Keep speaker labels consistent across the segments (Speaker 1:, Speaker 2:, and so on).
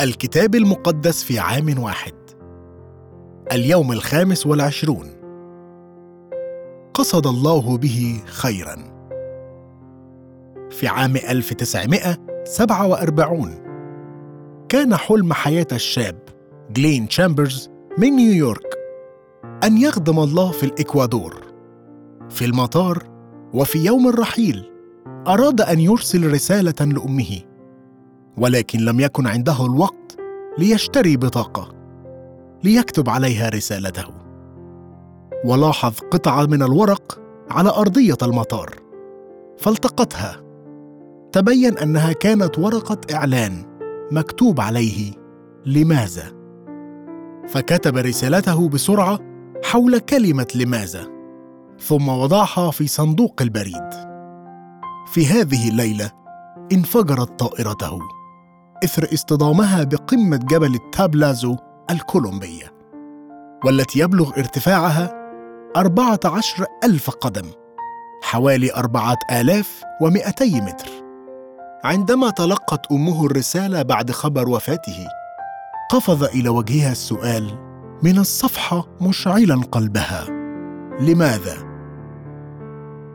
Speaker 1: الكتاب المقدس في عام واحد. اليوم الخامس والعشرون. قصد الله به خيرا. في عام 1947 كان حلم حياة الشاب جلين تشامبرز من نيويورك أن يخدم الله في الإكوادور في المطار وفي يوم الرحيل أراد أن يرسل رسالة لأمه. ولكن لم يكن عنده الوقت ليشتري بطاقة ليكتب عليها رسالته. ولاحظ قطعة من الورق على أرضية المطار فالتقطها. تبين أنها كانت ورقة إعلان مكتوب عليه لماذا. فكتب رسالته بسرعة حول كلمة لماذا ثم وضعها في صندوق البريد. في هذه الليلة انفجرت طائرته. إثر اصطدامها بقمة جبل التابلازو الكولومبية والتي يبلغ ارتفاعها أربعة عشر ألف قدم حوالي أربعة آلاف ومئتي متر عندما تلقت أمه الرسالة بعد خبر وفاته قفز إلى وجهها السؤال من الصفحة مشعلا قلبها لماذا؟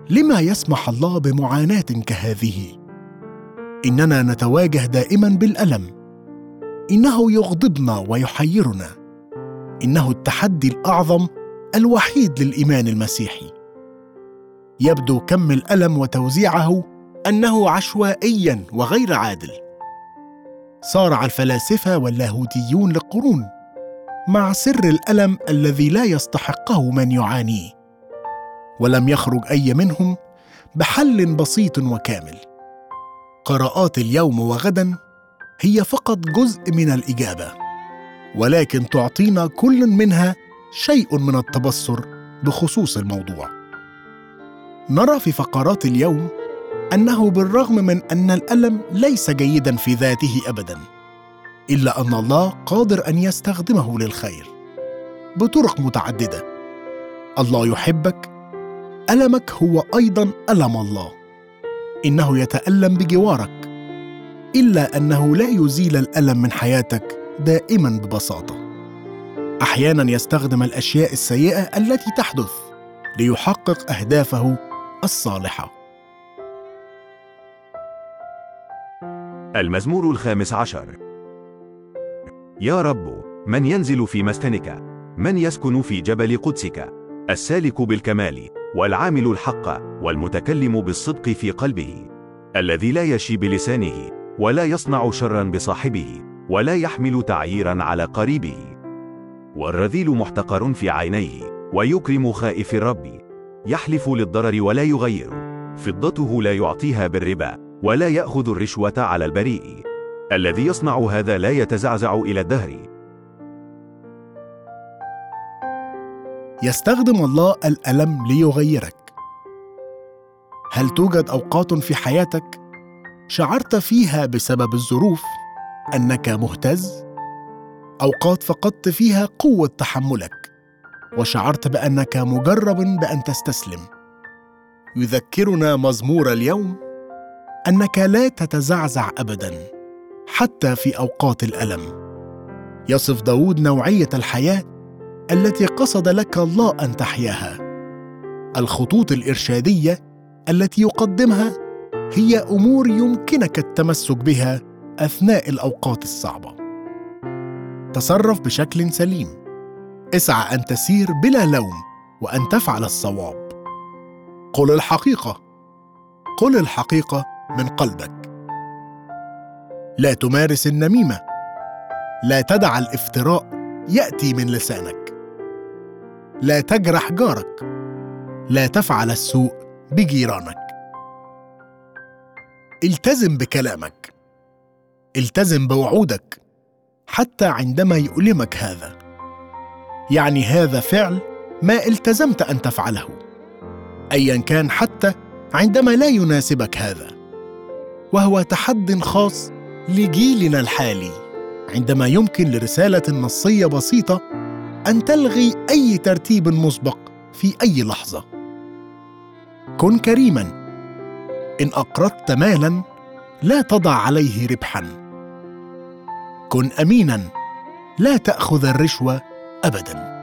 Speaker 1: لما يسمح الله بمعاناة كهذه؟ إننا نتواجه دائما بالألم. إنه يغضبنا ويحيرنا. إنه التحدي الأعظم الوحيد للإيمان المسيحي. يبدو كم الألم وتوزيعه أنه عشوائيا وغير عادل. صارع الفلاسفة واللاهوتيون لقرون مع سر الألم الذي لا يستحقه من يعانيه ولم يخرج أي منهم بحل بسيط وكامل. قراءات اليوم وغدا هي فقط جزء من الإجابة ولكن تعطينا كل منها شيء من التبصر بخصوص الموضوع. نرى في فقرات اليوم أنه بالرغم من أن الألم ليس جيدا في ذاته ابدا إلا أن الله قادر أن يستخدمه للخير بطرق متعددة. الله يحبك ألمك هو أيضا ألم الله. إنه يتألم بجوارك إلا أنه لا يزيل الألم من حياتك دائما ببساطة. أحيانا يستخدم الأشياء السيئة التي تحدث ليحقق أهدافه الصالحة.
Speaker 2: المزمور الخامس عشر. يا رب من ينزل في مسكنك من يسكن في جبل قدسك السالك بالكمال. والعامل الحق والمتكلم بالصدق في قلبه الذي لا يشي بلسانه ولا يصنع شرا بصاحبه ولا يحمل تعييرا على قريبه. والرذيل محتقر في عينيه ويكرم خائف الرب يحلف للضرر ولا يغير فضته لا يعطيها بالربا ولا يأخذ الرشوة على البريء. الذي يصنع هذا لا يتزعزع إلى الدهر
Speaker 1: يستخدم الله الألم ليغيرك. هل توجد أوقات في حياتك شعرت فيها بسبب الظروف أنك مهتز؟ أوقات فقدت فيها قوة تحملك وشعرت بأنك مجرب بأن تستسلم. يذكرنا مزمور اليوم أنك لا تتزعزع ابدا حتى في أوقات الألم. يصف داود نوعية الحياة التي قصد لك الله أن تحياها. الخطوط الإرشادية التي يقدمها هي أمور يمكنك التمسك بها أثناء الأوقات الصعبة. تصرف بشكل سليم. اسعى أن تسير بلا لوم وأن تفعل الصواب. قل الحقيقة. قل الحقيقة من قلبك. لا تمارس النميمة. لا تدع الافتراء يأتي من لسانك. لا تجرح جارك. لا تفعل السوء بجيرانك. التزم بكلامك. التزم بوعودك. حتى عندما يؤلمك هذا. يعني هذا فعل ما التزمت أن تفعله. ايا كان حتى عندما لا يناسبك هذا. وهو تحد خاص لجيلنا الحالي. عندما يمكن لرسالة نصية بسيطة أن تلغي أي ترتيب مسبق في أي لحظة. كن كريما. إن أقرضت مالا لا تضع عليه ربحا. كن امينا. لا تأخذ الرشوة ابدا.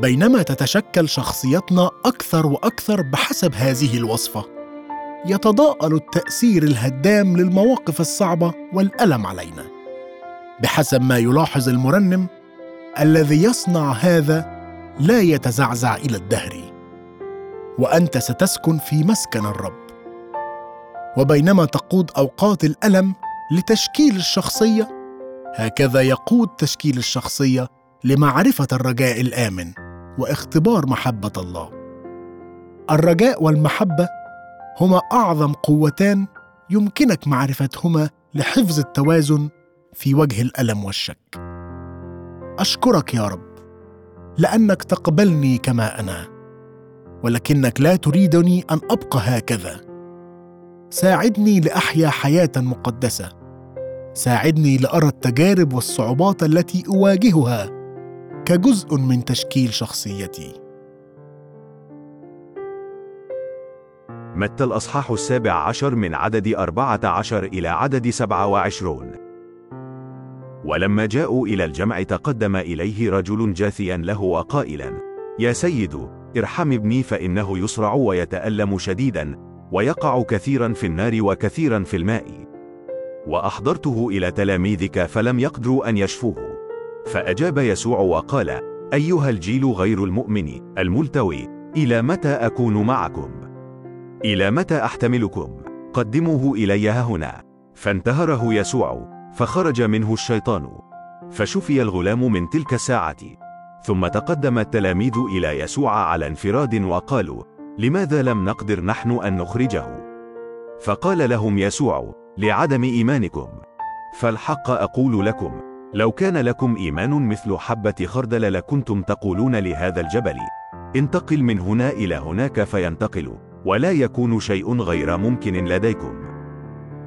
Speaker 1: بينما تتشكل شخصيتنا أكثر وأكثر بحسب هذه الوصفة يتضاءل التأثير الهدام للمواقف الصعبة والألم علينا. بحسب ما يلاحظ المرنم الذي يصنع هذا لا يتزعزع إلى الدهر وأنت ستسكن في مسكن الرب. وبينما تقود أوقات الألم لتشكيل الشخصية هكذا يقود تشكيل الشخصية لمعرفة الرجاء الآمن واختبار محبة الله. الرجاء والمحبة هما أعظم قوتان يمكنك معرفتهما لحفظ التوازن في وجه الألم والشك. أشكرك يا رب لأنك تقبلني كما أنا ولكنك لا تريدني أن أبقى هكذا. ساعدني لأحيا حياة مقدسة. ساعدني لأرى التجارب والصعوبات التي أواجهها كجزء من تشكيل شخصيتي.
Speaker 2: متى الأصحاح السابع عشر من عدد أربعة عشر إلى عدد سبعة وعشرون؟ ولما جاءوا إلى الجمع تقدم إليه رجل جاثيا له وقائلا يا سيد ارحم ابني فإنه يصرع ويتألم شديدا ويقع كثيرا في النار وكثيرا في الماء وأحضرته إلى تلاميذك فلم يقدروا أن يشفوه فأجاب يسوع وقال أيها الجيل غير المؤمن الملتوي إلى متى أكون معكم؟ إلى متى أحتملكم؟ قدموه إلي هنا فانتهره يسوع فخرج منه الشيطان. فشفي الغلام من تلك الساعة. ثم تقدم التلاميذ إلى يسوع على انفراد وقالوا لماذا لم نقدر نحن أن نخرجه؟ فقال لهم يسوع لعدم إيمانكم. فالحق أقول لكم لو كان لكم إيمان مثل حبة خردل لكنتم تقولون لهذا الجبل. انتقل من هنا إلى هناك فينتقل ولا يكون شيء غير ممكن لديكم.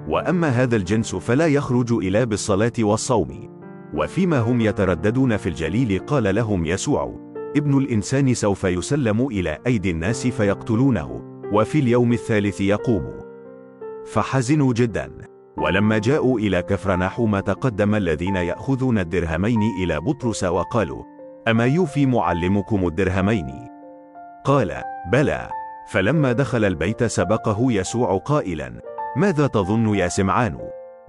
Speaker 2: وأما هذا الجنس فلا يخرج إلا بالصلاة والصوم. وفيما هم يترددون في الجليل قال لهم يسوع ابن الإنسان سوف يسلم إلى أيدي الناس فيقتلونه وفي اليوم الثالث يقوم. فحزنوا جدا. ولما جاءوا إلى كفرناحوم تقدم الذين يأخذون الدرهمين إلى بطرس وقالوا أما يوفي معلمكم الدرهمين؟ قال بلى. فلما دخل البيت سبقه يسوع قائلا ماذا تظن يا سمعان؟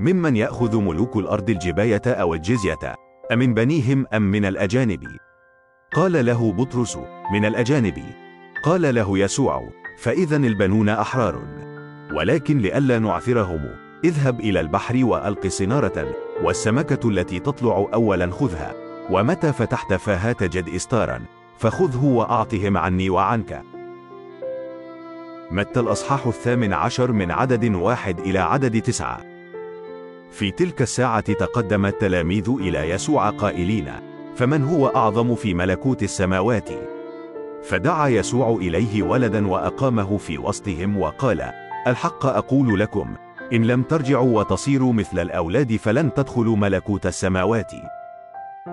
Speaker 2: ممن يأخذ ملوك الأرض الجباية أو الجزية؟ أمن بنيهم أم من الأجانب؟ قال له بطرس من الأجانب. قال له يسوع فإذا البنون أحرار. ولكن لئلا نعثرهم اذهب إلى البحر وألق صنارة والسمكة التي تطلع أولا خذها. ومتى فتحت فاها تجد إستارا فخذه وأعطهم عني وعنك. متى الأصحاح الثامن عشر من عدد واحد إلى عدد تسعة. في تلك الساعة تقدم التلاميذ إلى يسوع قائلين فمن هو أعظم في ملكوت السماوات؟ فدعا يسوع إليه ولدا وأقامه في وسطهم وقال الحق أقول لكم إن لم ترجعوا وتصيروا مثل الأولاد فلن تدخلوا ملكوت السماوات.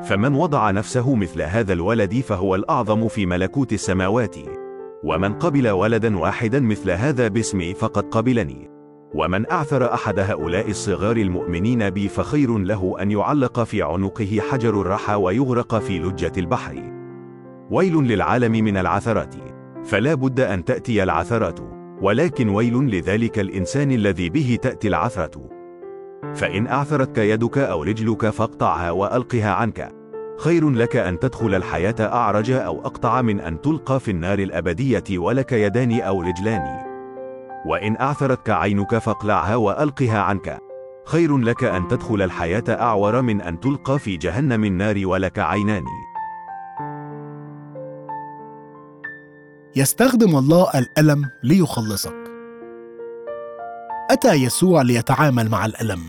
Speaker 2: فمن وضع نفسه مثل هذا الولد فهو الأعظم في ملكوت السماوات. ومن قبل ولدا واحدا مثل هذا باسمي فقد قبلني. ومن أعثر أحد هؤلاء الصغار المؤمنين بي فخير له أن يعلق في عنقه حجر الرحى ويغرق في لجة البحر. ويل للعالم من العثرات. فلا بد أن تأتي العثرات. ولكن ويل لذلك الإنسان الذي به تأتي العثرة. فإن أعثرتك يدك أو رجلك فاقطعها وألقها عنك. خير لك أن تدخل الحياة أعرج أو أقطع من أن تلقى في النار الأبدية ولك يدان أو رجلان. وإن أعثرتك عينك فاقلعها وألقها عنك. خير لك أن تدخل الحياة أعور من أن تلقى في جهنم النار ولك عينان.
Speaker 1: يستخدم الله الألم ليخلصك. أتى يسوع ليتعامل مع الألم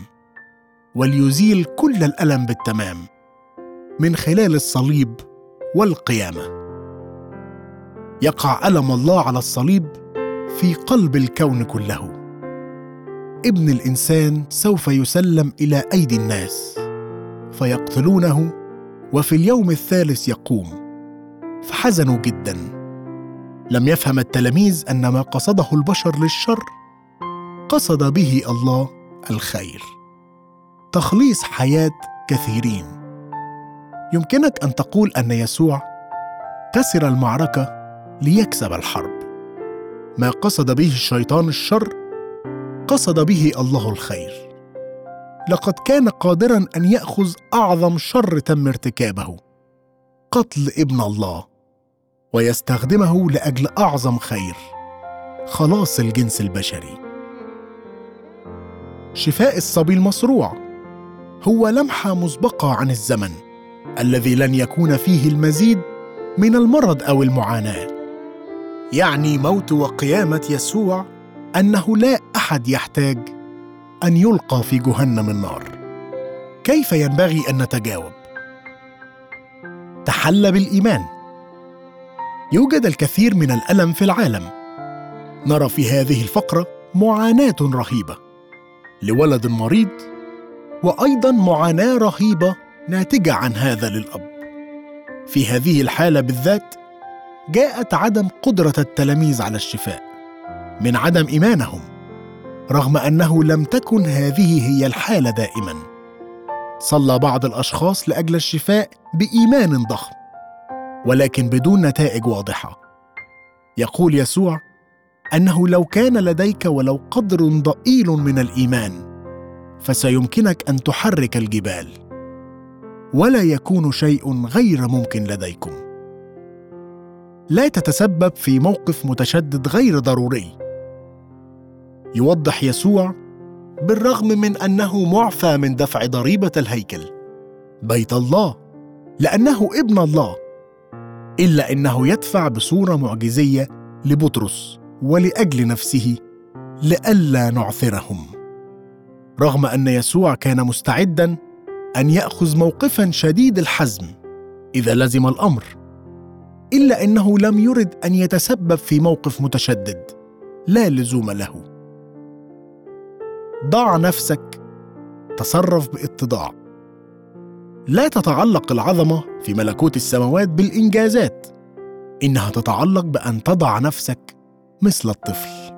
Speaker 1: وليزيل كل الألم بالتمام. من خلال الصليب والقيامة. يقع ألم الله على الصليب في قلب الكون كله. ابن الإنسان سوف يسلم إلى أيدي الناس فيقتلونه وفي اليوم الثالث يقوم. فحزنوا جدا. لم يفهم التلاميذ أن ما قصده البشر للشر قصد به الله الخير. تخليص حياة كثيرين. يمكنك أن تقول أن يسوع خسر المعركة ليكسب الحرب. ما قصد به الشيطان الشر قصد به الله الخير. لقد كان قادرا أن يأخذ أعظم شر تم ارتكابه قتل ابن الله ويستخدمه لأجل أعظم خير خلاص الجنس البشري. شفاء الصبي المصروع هو لمحة مسبقة عن الزمن. الذي لن يكون فيه المزيد من المرض أو المعاناة. يعني موت وقيامة يسوع أنه لا أحد يحتاج أن يلقى في جهنم النار. كيف ينبغي أن نتجاوب؟ تحلى بالإيمان. يوجد الكثير من الألم في العالم. نرى في هذه الفقرة معاناة رهيبة لولد مريض وأيضا معاناة رهيبة ناتجة عن هذا للأب. في هذه الحالة بالذات جاءت عدم قدرة التلاميذ على الشفاء من عدم إيمانهم رغم أنه لم تكن هذه هي الحالة دائما. صلى بعض الأشخاص لأجل الشفاء بإيمان ضخم ولكن بدون نتائج واضحة. يقول يسوع أنه لو كان لديك ولو قدر ضئيل من الإيمان فسيمكنك أن تحرك الجبال. ولا يكون شيء غير ممكن لديكم. لا تتسبب في موقف متشدد غير ضروري. يوضح يسوع بالرغم من أنه معفى من دفع ضريبة الهيكل. بيت الله لأنه ابن الله إلا إنه يدفع بصورة معجزية لبطرس ولأجل نفسه لئلا نعثرهم. رغم أن يسوع كان مستعدا أن يأخذ موقفا شديد الحزم إذا لزم الأمر إلا إنه لم يرد أن يتسبب في موقف متشدد لا لزوم له. ضع نفسك تصرف باتضاع. لا تتعلق العظمة في ملكوت السماوات بالإنجازات إنها تتعلق بأن تضع نفسك مثل الطفل.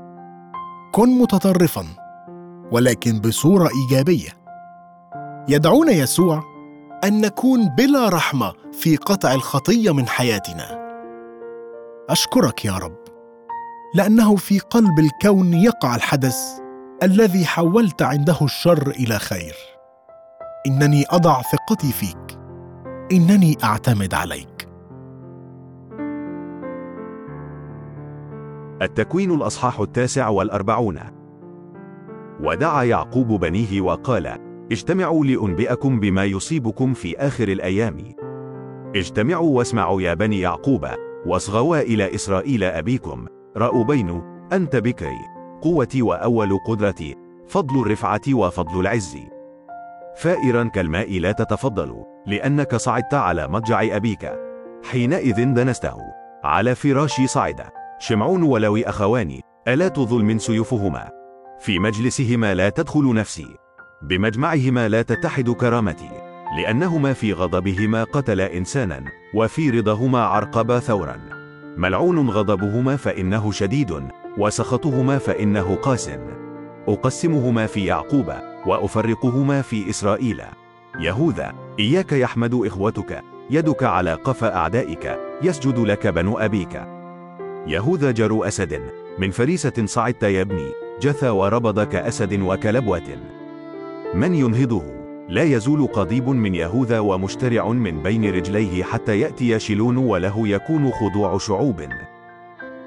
Speaker 1: كن متطرفا ولكن بصورة إيجابية. يدعونا يسوع أن نكون بلا رحمة في قطع الخطية من حياتنا. أشكرك يا رب لأنه في قلب الكون يقع الحدث الذي حولت عنده الشر إلى خير. إنني أضع ثقتي فيك إنني أعتمد عليك.
Speaker 2: التكوين الأصحاح التاسع والأربعون. ودعا يعقوب بنيه وقال اجتمعوا لأنبئكم بما يصيبكم في آخر الأيام. اجتمعوا واسمعوا يا بني يعقوب واصغوا إلى إسرائيل أبيكم. رأوبين أنت بكري. قوتي وأول قدرتي فضل الرفعة وفضل العز. فائرا كالماء لا تتفضل لأنك صعدت على مضجع أبيك. حينئذ دنسته على فراشي صعد. شمعون ولوي أخوان آلات ظلم سيوفهما؟ في مجلسهما لا تدخل نفسي. بمجمعهما لا تتحد كرامتي لأنهما في غضبهما قتلا إنسانا وفي رضاهما عرقبا ثورا. ملعون غضبهما فإنه شديد وسخطهما فإنه قاس أقسمهما في يعقوب وأفرقهما في إسرائيل. يهوذا إياك يحمد إخوتك يدك على قفا أعدائك يسجد لك بنو أبيك. يهوذا جرو أسد من فريسة صعدت يا ابني جثى وربض كأسد وكلبوة. من ينهضه؟ لا يزول قضيب من يهوذا ومشترع من بين رجليه حتى يأتي شيلون وله يكون خضوع شعوب.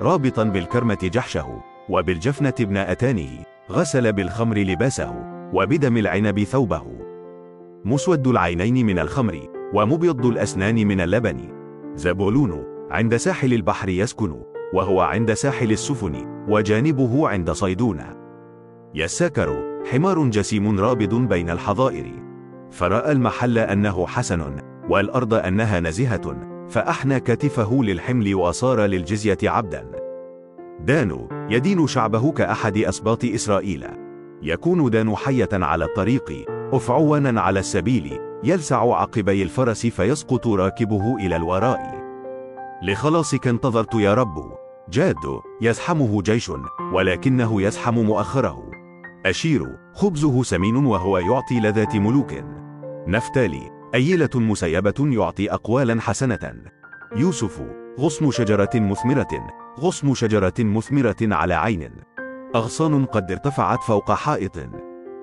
Speaker 2: رابطا بالكرمة جحشه وبالجفنة ابن أتانه غسل بالخمر لباسه وبدم العنب ثوبه. مسود العينين من الخمر ومبيض الأسنان من اللبن. زبولون عند ساحل البحر يسكن وهو عند ساحل السفن وجانبه عند صيدون. يساكر حمار جسيم رابض بين الحظائر. فرأى المحل أنه حسن والأرض أنها نزهة فأحنى كتفه للحمل وصار للجزية عبدا. دان يدين شعبه كأحد أسباط إسرائيل. يكون دان حية على الطريق أفعوانا على السبيل يلسع عقبي الفرس فيسقط راكبه إلى الوراء. لخلاصك انتظرت يا رب. جاد يزحمه جيش ولكنه يزحم مؤخره. أشير خبزه سمين وهو يعطي لذات ملوك. نفتالي أيلة مسيبة يعطي أقوالا حسنة. يوسف غصن شجرة مثمرة. غصن شجرة مثمرة على عين. أغصان قد ارتفعت فوق حائط.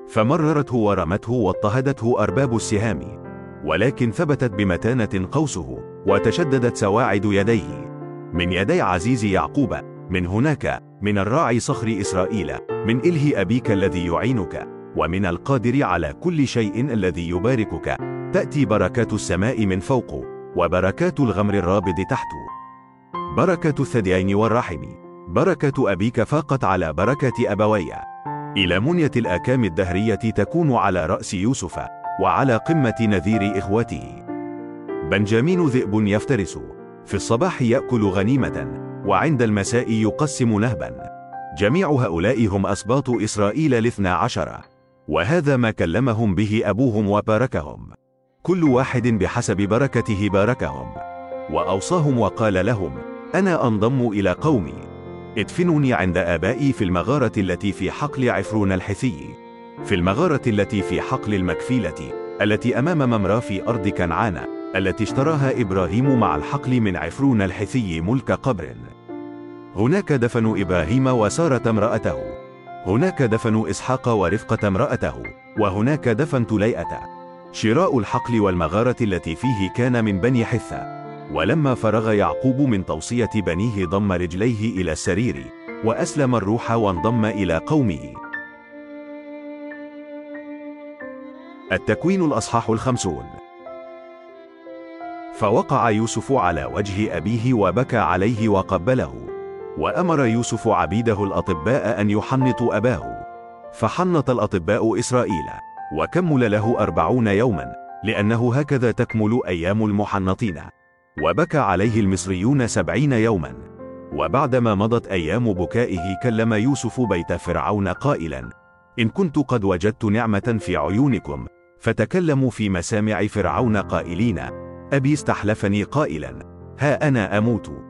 Speaker 2: فمررته ورمته واضطهدته أرباب السهام. ولكن ثبتت بمتانة قوسه وتشددت سواعد يديه. من يدي عزيز يعقوب من هناك من الراعي صخر إسرائيل من إله أبيك الذي يعينك ومن القادر على كل شيء الذي يباركك. تأتي بركات السماء من فوق وبركات الغمر الرابد تحت. بركة الثديين والرحم. بركة أبيك فاقت على بركة أبوي. إلى منية الآكام الدهرية تكون على رأس يوسف وعلى قمة نذير إخوته. بنجامين ذئب يفترس. في الصباح يأكل غنيمة. وعند المساء يقسم نهبا جميع هؤلاء هم أسباط إسرائيل الاثنى عشر. وهذا ما كلمهم به أبوهم وباركهم. كل واحد بحسب بركته باركهم. وأوصاهم وقال لهم أنا أنضم إلى قومي. ادفنوني عند آبائي في المغارة التي في حقل عفرون الحثي. في المغارة التي في حقل المكفيلة التي أمام ممرى في أرض كنعان التي اشتراها إبراهيم مع الحقل من عفرون الحثي ملك قبر. هناك دفنوا إبراهيم وسارة امرأته. هناك دفنوا إسحاق ورفقة امرأته وهناك دفن تليئة. شراء الحقل والمغارة التي فيه كان من بني حثة. ولما فرغ يعقوب من توصية بنيه ضم رجليه إلى السرير وأسلم الروح وانضم إلى قومه. التكوين الأصحاح الخمسون. فوقع يوسف على وجه أبيه وبكى عليه وقبله. وأمر يوسف عبيده الأطباء أن يحنطوا أباه. فحنط الأطباء إسرائيل. وكمل له أربعون يوما لأنه هكذا تكمل أيام المحنطين. وبكى عليه المصريون سبعين يوما. وبعدما مضت أيام بكائه كلم يوسف بيت فرعون قائلا إن كنت قد وجدت نعمة في عيونكم فتكلموا في مسامع فرعون قائلين أبي استحلفني قائلا ها أنا أموت.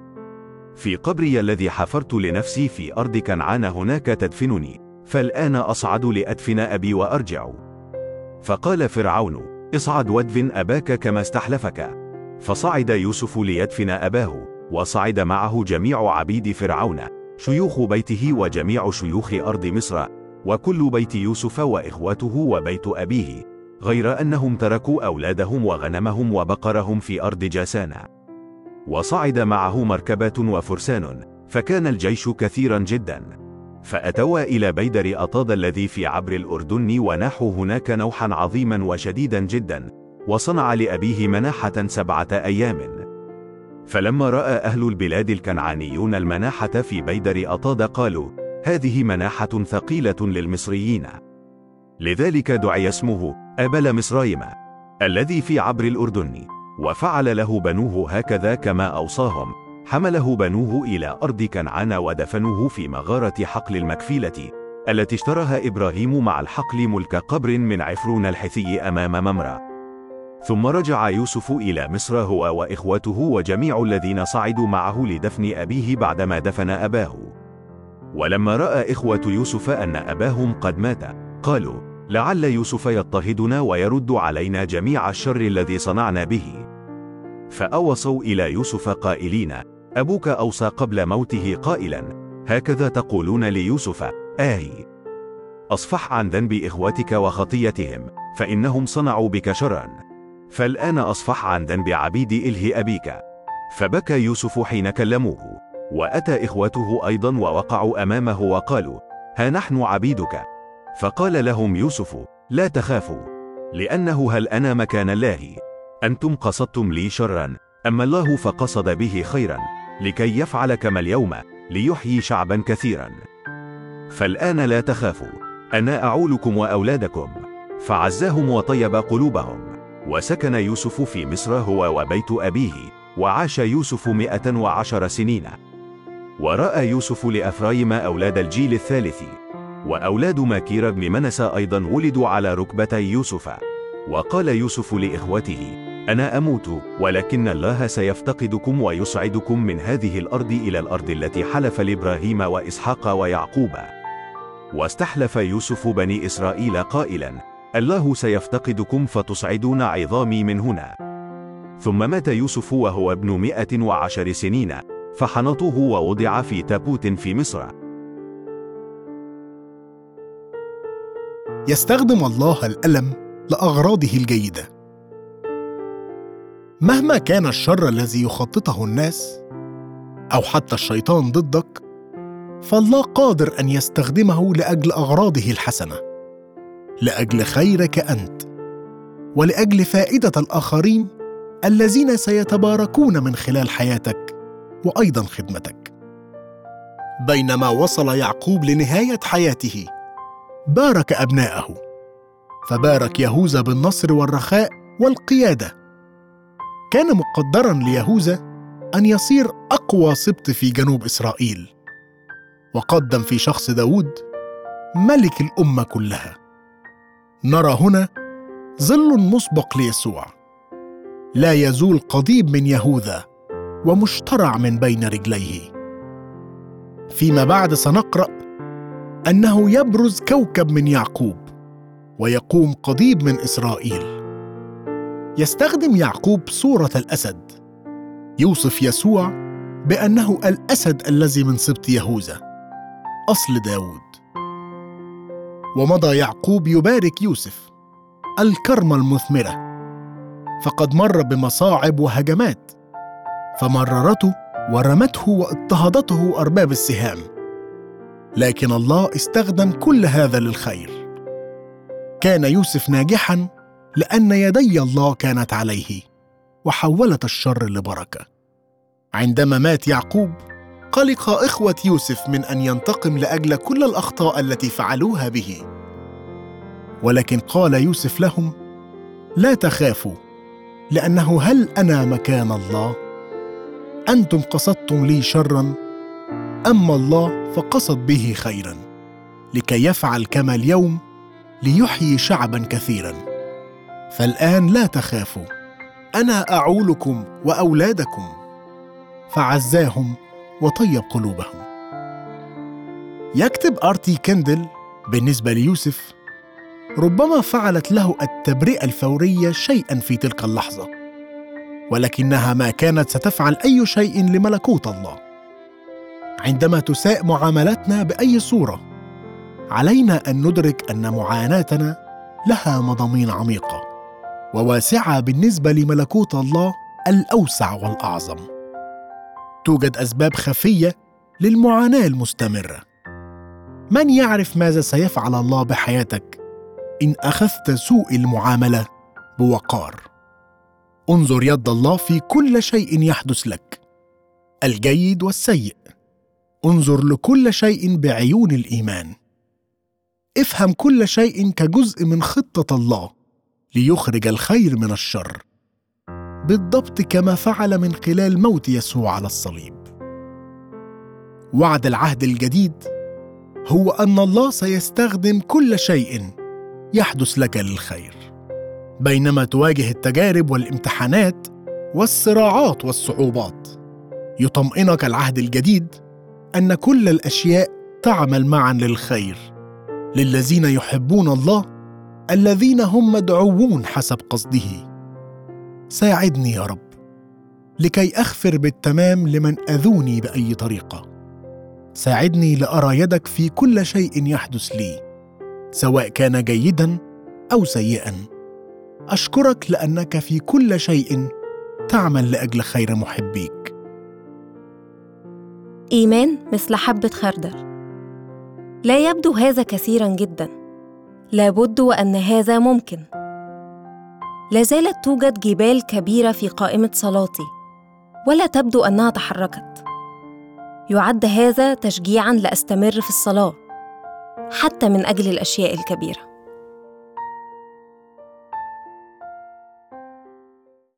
Speaker 2: في قبري الذي حفرت لنفسي في أرض كنعان هناك تدفنني فالآن أصعد لأدفن أبي وأرجع. فقال فرعون اصعد وادفن أباك كما استحلفك. فصعد يوسف ليدفن أباه وصعد معه جميع عبيد فرعون شيوخ بيته وجميع شيوخ أرض مصر وكل بيت يوسف وإخوته وبيت أبيه غير أنهم تركوا أولادهم وغنمهم وبقرهم في أرض جاسان وصعد معه مركبة وفرسان فكان الجيش كثيرا جدا. فأتوا إلى بيدر أطاد الذي في عبر الأردن وناحوا هناك نوحا عظيما وشديدا جدا وصنع لأبيه مناحة سبعة أيام. فلما رأى أهل البلاد الكنعانيون المناحة في بيدر أطاد قالوا هذه مناحة ثقيلة للمصريين. لذلك دعي اسمه أبل مصرايم الذي في عبر الأردن. وفعل له بنوه هكذا كما أوصاهم. حمله بنوه إلى أرض كنعان ودفنوه في مغارة حقل المكفيلة التي اشتراها إبراهيم مع الحقل ملك قبر من عفرون الحثي أمام ممرأ ثم رجع يوسف إلى مصر هو وإخوته وجميع الذين صعدوا معه لدفن أبيه بعدما دفن أباه. ولما رأى إخوة يوسف أن أباهم قد مات قالوا لعل يوسف يضطهدنا ويرد علينا جميع الشر الذي صنعنا به. فأوصوا إلى يوسف قائلين أبوك أوصى قبل موته قائلا هكذا تقولون ليوسف آهي أصفح عن ذنب إخوتك وخطيتهم فإنهم صنعوا بك شرا. فالآن أصفح عن ذنب عبيد إله أبيك. فبكى يوسف حين كلموه وأتى إخوته أيضا ووقعوا أمامه وقالوا ها نحن عبيدك. فقال لهم يوسف لا تخافوا لأنه هل أنا مكان الله؟ أنتم قصدتم لي شرا أما الله فقصد به خيرا لكي يفعل كما اليوم ليحيي شعبا كثيرا. فالآن لا تخافوا أنا أعولكم وأولادكم. فعزاهم وطيب قلوبهم. وسكن يوسف في مصر هو وبيت أبيه وعاش يوسف مئة وعشر سنين. ورأى يوسف لأفرايم أولاد الجيل الثالث. وأولاد ماكير بن منسى أيضا ولدوا على ركبتي يوسف. وقال يوسف لإخوته أنا أموت ولكن الله سيفتقدكم ويصعدكم من هذه الأرض إلى الأرض التي حلف لإبراهيم وإسحاق ويعقوب. واستحلف يوسف بني إسرائيل قائلا الله سيفتقدكم فتصعدون عظامي من هنا. ثم مات يوسف وهو ابن مئة وعشر سنين فحنطوه ووضع في تابوت في مصر.
Speaker 1: يستخدم الله الألم لأغراضه الجيدة. مهما كان الشر الذي يخططه الناس أو حتى الشيطان ضدك فالله قادر أن يستخدمه لأجل أغراضه الحسنة لأجل خيرك أنت ولأجل فائدة الآخرين الذين سيتباركون من خلال حياتك وأيضا خدمتك. بينما وصل يعقوب لنهاية حياته بارك أبناءه فبارك يهوذا بالنصر والرخاء والقيادة كان مقدرا ليهوذا أن يصير أقوى سبط في جنوب إسرائيل. وقدم في شخص داود ملك الأمة كلها. نرى هنا ظل مسبق ليسوع. لا يزول قضيب من يهوذا ومشترع من بين رجليه. فيما بعد سنقرأ أنه يبرز كوكب من يعقوب ويقوم قضيب من إسرائيل. يستخدم يعقوب صورة الأسد. يوصف يسوع بأنه الأسد الذي من سبط يهوذا. أصل داود. ومضى يعقوب يبارك يوسف الكرمة المثمرة. فقد مر بمصاعب وهجمات. فمررته ورمته واضطهدته أرباب السهام. لكن الله استخدم كل هذا للخير. كان يوسف ناجحا لأن يدي الله كانت عليه وحولت الشر لبركة. عندما مات يعقوب قلق إخوة يوسف من أن ينتقم لأجل كل الأخطاء التي فعلوها به. ولكن قال يوسف لهم لا تخافوا لأنه هل أنا مكان الله؟ أنتم قصدتم لي شرا اما الله فقصد به خيرا لكي يفعل كما اليوم ليحيي شعبا كثيرا؟ فالآن لا تخافوا. أنا أعولكم وأولادكم. فعزاهم وطيب قلوبهم. يكتب آرتي كندل بالنسبة ليوسف ربما فعلت له التبرئة الفورية شيئا في تلك اللحظة ولكنها ما كانت ستفعل أي شيء لملكوت الله. عندما تساء معاملتنا بأي صورة علينا أن ندرك أن معاناتنا لها مضامين عميقة. وواسعة بالنسبة لملكوت الله الأوسع والأعظم. توجد أسباب خفية للمعاناة المستمرة. من يعرف ماذا سيفعل الله بحياتك إن أخذت سوء المعاملة بوقار؟ انظر يد الله في كل شيء يحدث لك. الجيد والسيء. انظر لكل شيء بعيون الإيمان. افهم كل شيء كجزء من خطة الله. ليخرج الخير من الشر. بالضبط كما فعل من خلال موت يسوع على الصليب. وعد العهد الجديد هو أن الله سيستخدم كل شيء يحدث لك للخير. بينما تواجه التجارب والامتحانات والصراعات والصعوبات يطمئنك العهد الجديد أن كل الأشياء تعمل معا للخير للذين يحبون الله الذين هم مدعوون حسب قصده. ساعدني يا رب لكي اغفر بالتمام لمن أذوني بأي طريقة. ساعدني لأرى يدك في كل شيء يحدث لي سواء كان جيدا أو سيئا. أشكرك لأنك في كل شيء تعمل لأجل خير محبيك.
Speaker 3: إيمان مثل حبة خردل. لا يبدو هذا كثيرا جدا. لابد وأن هذا ممكن. لا زالت توجد جبال كبيرة في قائمة صلاتي ولا تبدو أنها تحركت. يعد هذا تشجيعا لأستمر في الصلاة حتى من أجل الأشياء الكبيرة.